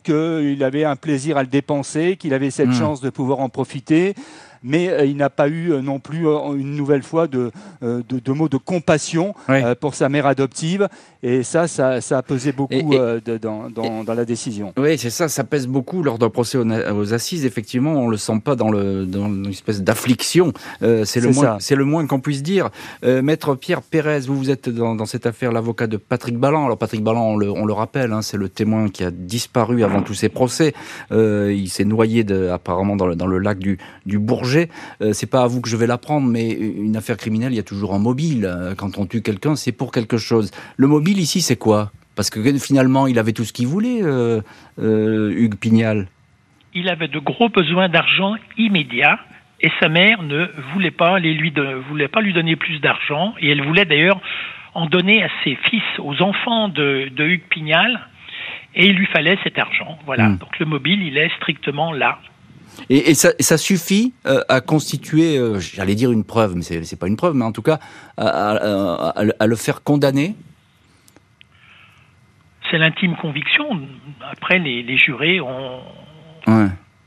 qu'il avait un plaisir à le dépenser, qu'il avait cette hmm. chance de pouvoir en profiter mais euh, il n'a pas eu euh, non plus euh, une nouvelle fois de, de, mots de compassion pour sa mère adoptive. Et ça, ça, a pesé beaucoup dans, dans, la décision. Oui, c'est ça, ça pèse beaucoup lors d'un procès aux, assises. Effectivement, on ne le sent pas dans, le, dans une espèce d'affliction. c'est le, moins, le moins qu'on puisse dire. Maître Pierre Pérez, vous, vous êtes dans, cette affaire l'avocat de Patrick Balland. Alors Patrick Balland, on le, on le rappelle, hein, c'est le témoin qui a disparu avant tous ces procès. il s'est noyé de, apparemment dans le, dans le lac du, du Bourget euh, c'est pas à vous que je vais l'apprendre, mais une affaire criminelle, il y a toujours un mobile. Euh, quand on tue quelqu'un, c'est pour quelque chose. Le mobile ici, c'est quoi? Parce que finalement, il avait tout ce qu'il voulait, euh, Hugues Pignal. Il avait de gros besoins d'argent immédiat et sa mère ne voulait pas, lui, voulait pas lui donner plus d'argent et elle voulait d'ailleurs en donner à ses fils, aux enfants de, Hugues Pignal, et il lui fallait cet argent. Voilà. Hmm. Donc le mobile, il est strictement là. Et, ça, suffit euh, à constituer, euh, j'allais dire une preuve, mais c'est pas une preuve, mais en tout cas à, le faire condamner? C'est l'intime conviction. Après, les, jurés ont,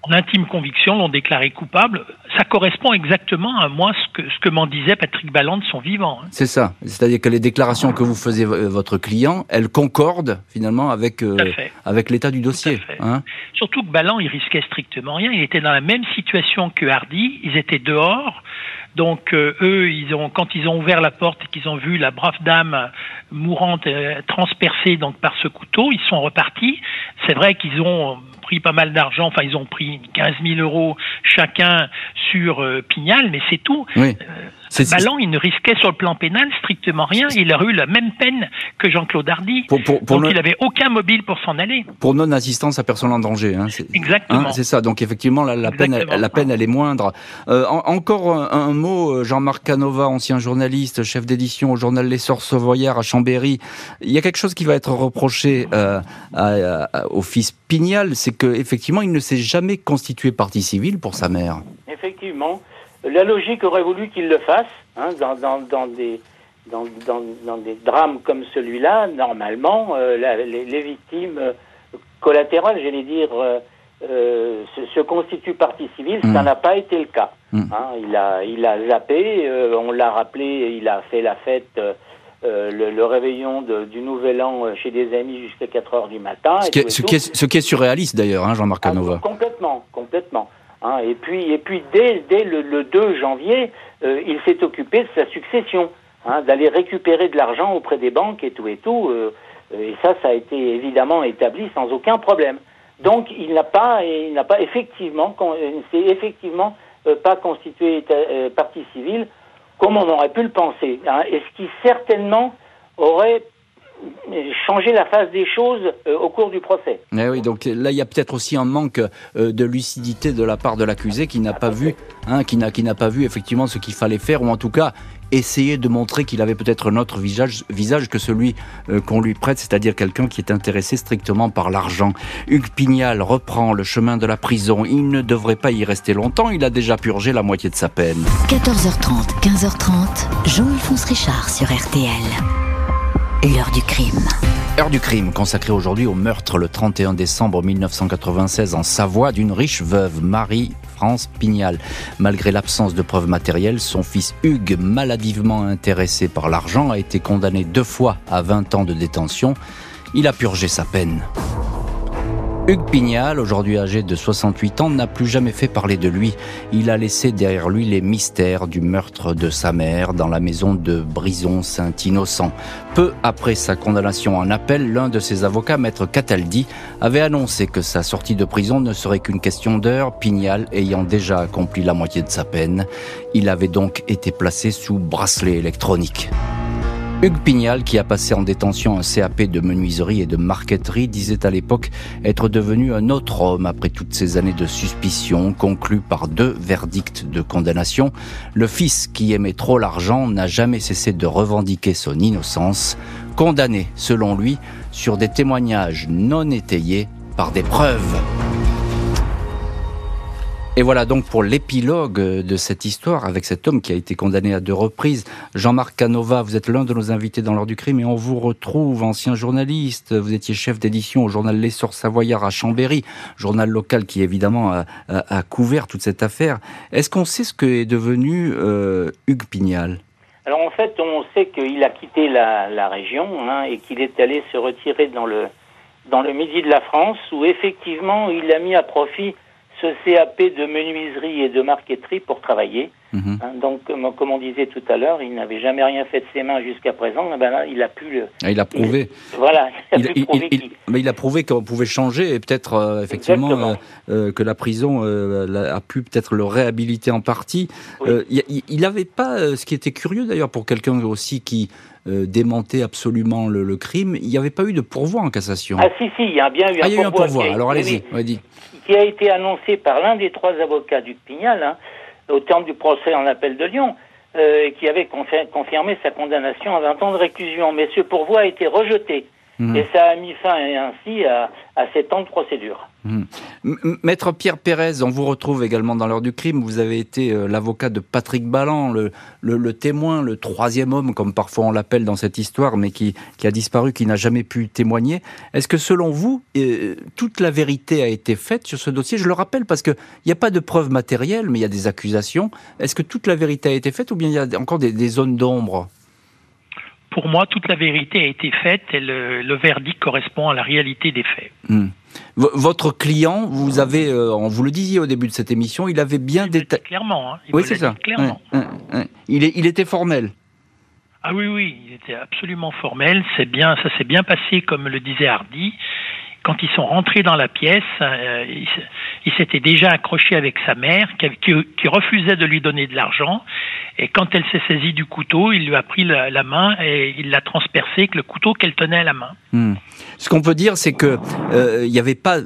en intime conviction, l'ont déclaré coupable. Ça correspond exactement à moi ce que, ce que m'en disait Patrick Balland de son vivant. Hein. C'est ça. C'est-à-dire que les déclarations que vous faisiez votre client, elles concordent finalement avec, euh, avec l'état du dossier. Hein. Surtout que Balland, il risquait strictement rien. Il était dans la même situation que Hardy. Ils étaient dehors. Donc euh, eux, ils ont, quand ils ont ouvert la porte et qu'ils ont vu la brave dame mourante euh, transpercée donc par ce couteau, ils sont repartis. C'est vrai qu'ils ont pris pas mal d'argent, enfin ils ont pris 15 000 euros chacun sur euh, Pignal, mais c'est tout. Oui. Balland, il ne risquait sur le plan pénal strictement rien. Il a eu la même peine que Jean-Claude Hardy. Pour, donc il n'avait aucun mobile pour s'en aller. Pour non-assistance à personne en danger. Hein, Exactement. Hein, c'est ça. Donc effectivement, la, peine, elle, la peine, elle est moindre. Euh, encore un, mot, euh, Jean-Marc Canova, ancien journaliste, chef d'édition au journal Les Sources Savoyards à Chambéry. Il y a quelque chose qui va être reproché euh, au fils Pignal, c'est qu'effectivement, il ne s'est jamais constitué partie civile pour sa mère. Effectivement. La logique aurait voulu qu'il le fasse, hein, dans, dans, dans, des, dans, dans, des drames comme celui-là. Normalement, euh, les, victimes euh, collatérales, j'allais dire, euh, se, constituent partie civile. Ça mmh. n'a pas été le cas. Mmh. Hein, il, a, il a zappé, on l'a rappelé, il a fait la fête. le, réveillon du Nouvel An chez des amis jusqu'à 4 heures du matin. Ce, qui est, ce, qui est, ce qui est, surréaliste d'ailleurs, hein, Jean-Marc Canova. Ah, complètement, complètement. Hein, et puis, et puis dès, dès le, 2 janvier, euh, il s'est occupé de sa succession, hein, d'aller récupérer de l'argent auprès des banques et tout et tout. Euh, et ça, ça a été évidemment établi sans aucun problème. Donc, il n'a pas, il n'a pas effectivement, c'est effectivement euh, pas constitué partie civile comme on aurait pu le penser. Hein, et ce qui certainement aurait changer la face des choses euh, au cours du procès. Eh oui, donc là, il y a peut-être aussi un manque euh, de lucidité de la part de l'accusé qui n'a pas vu, hein, qui n'a qui n'a pas vu effectivement ce qu'il fallait faire, ou en tout cas essayer de montrer qu'il avait peut-être un autre visage, visage que celui euh, qu'on lui prête, c'est-à-dire quelqu'un qui est intéressé strictement par l'argent. Hugues Pignal reprend le chemin de la prison. Il ne devrait pas y rester longtemps. Il a déjà purgé la moitié de sa peine. 14h30, 15h30, Jean-Alphonse Richard sur RTL. L'heure du crime. Heure du crime consacrée aujourd'hui au meurtre le 31 décembre 1996 en Savoie d'une riche veuve, Marie-France Pignal. Malgré l'absence de preuves matérielles, son fils Hugues, maladivement intéressé par l'argent, a été condamné deux fois à 20 ans de détention. Il a purgé sa peine. Hugues Pignal, aujourd'hui âgé de 68 ans, n'a plus jamais fait parler de lui. Il a laissé derrière lui les mystères du meurtre de sa mère dans la maison de Brison-Saint-Innocent. Peu après sa condamnation en appel, l'un de ses avocats, maître Cataldi, avait annoncé que sa sortie de prison ne serait qu'une question d'heure, Pignal ayant déjà accompli la moitié de sa peine. Il avait donc été placé sous bracelet électronique. Hugues Pignal, qui a passé en détention un CAP de menuiserie et de marqueterie, disait à l'époque être devenu un autre homme après toutes ces années de suspicion, conclues par deux verdicts de condamnation. Le fils, qui aimait trop l'argent, n'a jamais cessé de revendiquer son innocence, condamné, selon lui, sur des témoignages non étayés par des preuves. Et voilà donc pour l'épilogue de cette histoire avec cet homme qui a été condamné à deux reprises. Jean-Marc Canova, vous êtes l'un de nos invités dans l'heure du crime et on vous retrouve, ancien journaliste. Vous étiez chef d'édition au journal L'Essor Savoyard à Chambéry, journal local qui évidemment a, couvert toute cette affaire. Est-ce qu'on sait ce que est devenu euh, Hugues Pignal? Alors en fait, on sait qu'il a quitté la, région hein, et qu'il est allé se retirer dans le, dans le midi de la France où effectivement il a mis à profit ce CAP de menuiserie et de marqueterie pour travailler. Mhm. Hein, donc, comme, on disait tout à l'heure, il n'avait jamais rien fait de ses mains jusqu'à présent. Ben là, il a pu le. Ah, il a prouvé. voilà. Il a, prouvé mais il a prouvé qu'on pouvait changer et peut-être euh, effectivement euh, euh, que la prison a pu peut-être le réhabiliter en partie. il n'avait pas, ce qui était curieux d'ailleurs pour quelqu'un aussi qui démentait absolument le, crime, il n'y avait pas eu de pourvoi en cassation. Ah si si, il y a bien eu ah, un, il y a eu un pourvoi. Alors allez-y, oui, qui a été annoncé par l'un des trois avocats du Pignal hein, au terme du procès en appel de Lyon, euh, qui avait confirmé sa condamnation à 20 ans de réclusion. Mais ce pourvoi a été rejeté. Mhm. Et ça a mis fin ainsi à, à 7 ans de procédure. Mhm. Maître Pierre Pérez, on vous retrouve également dans l'heure du crime. Vous avez été euh, l'avocat de Patrick Ballan, le, le, témoin, le troisième homme, comme parfois on l'appelle dans cette histoire, mais qui, qui a disparu, qui n'a jamais pu témoigner. Est-ce que selon vous, euh, toute la vérité a été faite sur ce dossier? Je le rappelle parce qu'il n'y a pas de preuves matérielles, mais il y a des accusations. Est-ce que toute la vérité a été faite ou bien il y a encore des, des zones d'ombre? Pour moi, toute la vérité a été faite et le, verdict correspond à la réalité des faits. Hmm. Votre client, vous avez, euh, on vous le disiez au début de cette émission, il avait bien détaillé. Clairement. Hein. oui, c'est ça. Clairement. Il, est, il était formel. Ah oui, oui, il était absolument formel. C'est bien, ça s'est bien passé, comme le disait Hardy quand ils sont rentrés dans la pièce, euh, il, s'était déjà accroché avec sa mère, qui, refusait de lui donner de l'argent. Et quand elle s'est saisie du couteau, il lui a pris la, main et il l'a transpercé avec le couteau qu'elle tenait à la main. Hmm. Ce qu'on peut dire, c'est que euh, il n'y avait pas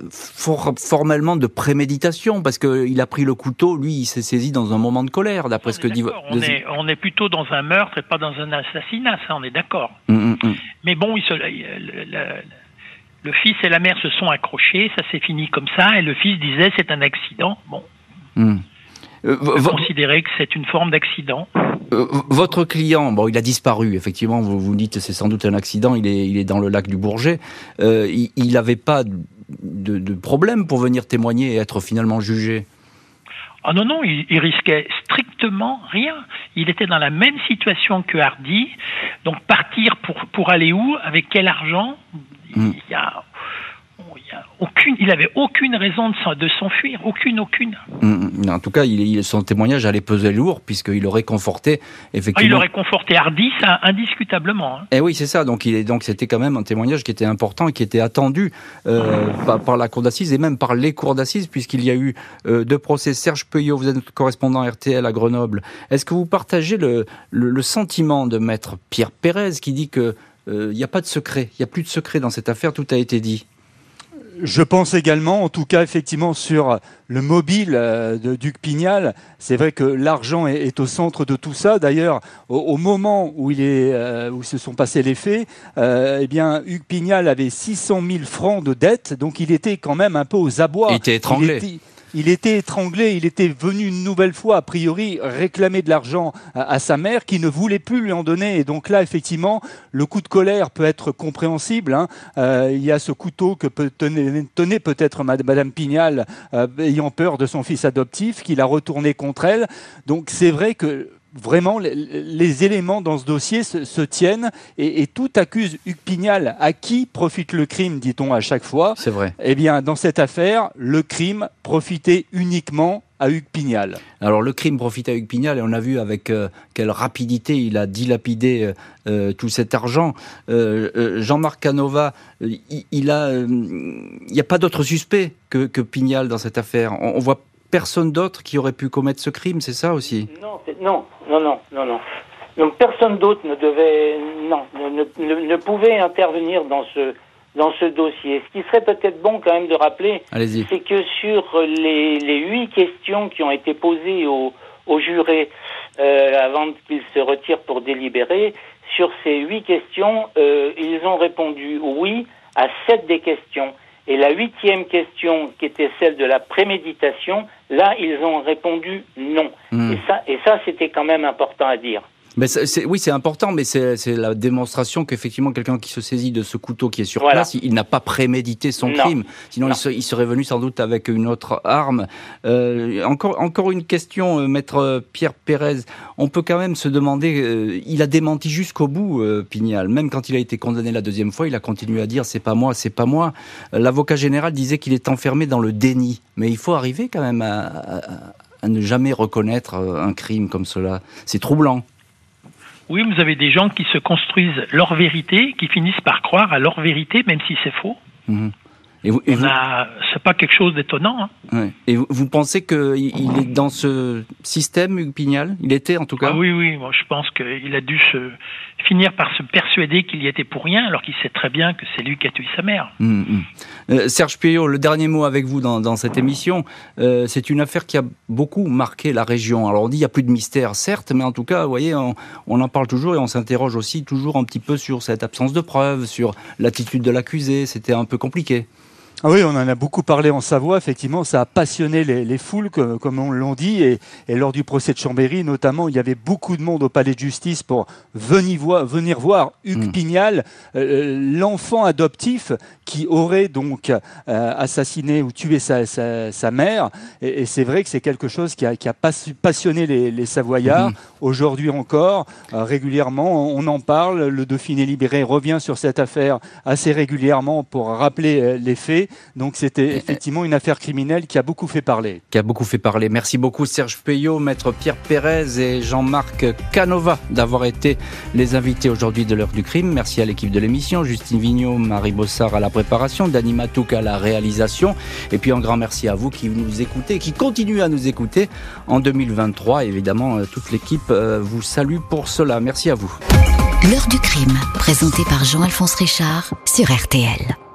formellement de préméditation, parce qu'il a pris le couteau, lui, il s'est saisi dans un moment de colère, d'après ce que dit. On, est, on est plutôt dans un meurtre et pas dans un assassinat, ça, on est d'accord. Hmm, hmm, Mais bon, il se, le fils et la mère se sont accrochés, ça s'est fini comme ça, et le fils disait c'est un accident. Bon. Hmm. Euh, considérer que c'est une forme d'accident. Euh, votre client, bon, il a disparu, effectivement, vous vous dites c'est sans doute un accident, il est, il est dans le lac du Bourget. Euh, il n'avait pas de, de, problème pour venir témoigner et être finalement jugé? Ah non, non, il, il, risquait strictement rien. Il était dans la même situation que Hardy. Donc partir pour, pour aller où? Avec quel argent? Mm. Il y a, aucune, il avait aucune raison de s'enfuir, aucune, aucune. Mm, mm. En tout cas, il, son témoignage allait peser lourd puisqu'il aurait conforté effectivement. il aurait conforté Hardy, ça indiscutablement. Hein. Eh oui, c'est ça. Donc il est donc c'était quand même un témoignage qui était important et qui était attendu euh, par, la cour d'assises et même par les cours d'assises puisqu'il y a eu euh, deux procès. Serge Peuillot, vous êtes correspondant RTL à Grenoble. Est-ce que vous partagez le, le sentiment de maître Pierre Pérez qui dit que il euh, n'y a pas de secret, il n'y a plus de secret dans cette affaire, tout a été dit. Je pense également, en tout cas effectivement sur le mobile euh, de Duc Pignal, c'est vrai que l'argent est, au centre de tout ça. D'ailleurs, au, moment où, il est, euh, où se sont passés les faits, eh bien, Hugues Pignal avait 600 000 francs de dette, donc il était quand même un peu aux abois. Il était étranglé il était étranglé, il était venu une nouvelle fois, a priori, réclamer de l'argent à, sa mère qui ne voulait plus lui en donner. Et donc là, effectivement, le coup de colère peut être compréhensible. Hein. Euh, il y a ce couteau que peut tenait, peut-être Madame Pignal, euh, ayant peur de son fils adoptif, qu'il a retourné contre elle. Donc c'est vrai que vraiment les, éléments dans ce dossier se, tiennent et, tout accuse Hugues Pignal. À qui profite le crime, dit-on à chaque fois C'est vrai. Eh bien, dans cette affaire, le crime profitait uniquement à Hugues Pignal. Alors le crime profitait à Hugues Pignal et on a vu avec euh, quelle rapidité il a dilapidé euh, euh, tout cet argent. Jean-Marc Canova, il, a, il n'y a pas d'autre suspect que, que, Pignal dans cette affaire. On, on voit personne d'autre qui aurait pu commettre ce crime, c'est ça aussi Non, non, non, non, non, non. Donc personne d'autre ne devait, non, ne, ne, pouvait intervenir dans ce dans ce dossier. Ce qui serait peut-être bon quand même de rappeler, c'est que sur les, les, huit questions qui ont été posées aux, aux jurés euh, avant qu'ils se retirent pour délibérer, sur ces huit questions, euh, ils ont répondu oui à sept des questions. Et la huitième question, qui était celle de la préméditation, là, ils ont répondu non. Hmm. Et ça, et ça c'était quand même important à dire. Mais oui, c'est important, mais c'est la démonstration qu'effectivement, quelqu'un qui se saisit de ce couteau qui est sur place, il, n'a pas prémédité son crime. Sinon, il, serait venu sans doute avec une autre arme. Euh, encore, encore une question, euh, maître Pierre Pérez. On peut quand même se demander, euh, il a démenti jusqu'au bout, Pignal. Même quand il a été condamné la deuxième fois, il a continué à dire c'est pas moi, c'est pas moi. L'avocat général disait qu'il est enfermé dans le déni. Mais il faut arriver quand même à ne jamais reconnaître un crime comme cela. C'est troublant. Oui, vous avez des gens qui se construisent leur vérité, qui finissent par croire à leur vérité, même si c'est faux. Mhm. Et vous, c'est pas quelque chose d'étonnant. Hein. Et vous, pensez qu'il est dans ce système, Hugues Pignal? Il était en tout cas? Ah Oui, oui. Moi, je pense qu'il a dû se finir par se persuader qu'il y était pour rien, alors qu'il sait très bien que c'est lui qui a tué sa mère. Hum, hum. Euh, Serge Puyot, le dernier mot avec vous dans, cette émission. Euh, c'est une affaire qui a beaucoup marqué la région. Alors on dit qu'il n'y a plus de mystère, certes, mais en tout cas, vous voyez, on, on en parle toujours et on s'interroge aussi toujours un petit peu sur cette absence de preuves, sur l'attitude de l'accusé. C'était un peu compliqué. Ah oui, on en a beaucoup parlé en Savoie. Effectivement, ça a passionné les, foules, comme, on l'ont dit. Et, lors du procès de Chambéry, notamment, il y avait beaucoup de monde au palais de justice pour venir voir, venir voir Hugues hmm. Pignal, euh, l'enfant adoptif qui aurait donc euh, assassiné ou tué sa, mère. Et, c'est vrai que c'est quelque chose qui a, passionné les, Savoyards. Hmm. Aujourd'hui encore, euh, régulièrement, on en parle. Le Dauphiné libéré revient sur cette affaire assez régulièrement pour rappeler les faits. Donc c'était effectivement une affaire criminelle qui a beaucoup fait parler. Qui a beaucoup fait parler. Merci beaucoup Serge Payot, maître Pierre Pérez et Jean-Marc Canova d'avoir été les invités aujourd'hui de l'heure du crime. Merci à l'équipe de l'émission, Justine Vignot, Marie Bossard à la préparation, à la réalisation. Et puis un grand merci à vous qui nous écoutez, qui continuez à nous écouter en 2023. Évidemment, euh, toute l'équipe euh, vous salue pour cela. Merci à vous. L'heure du crime, présenté par Jean-Alphonse Richard sur RTL.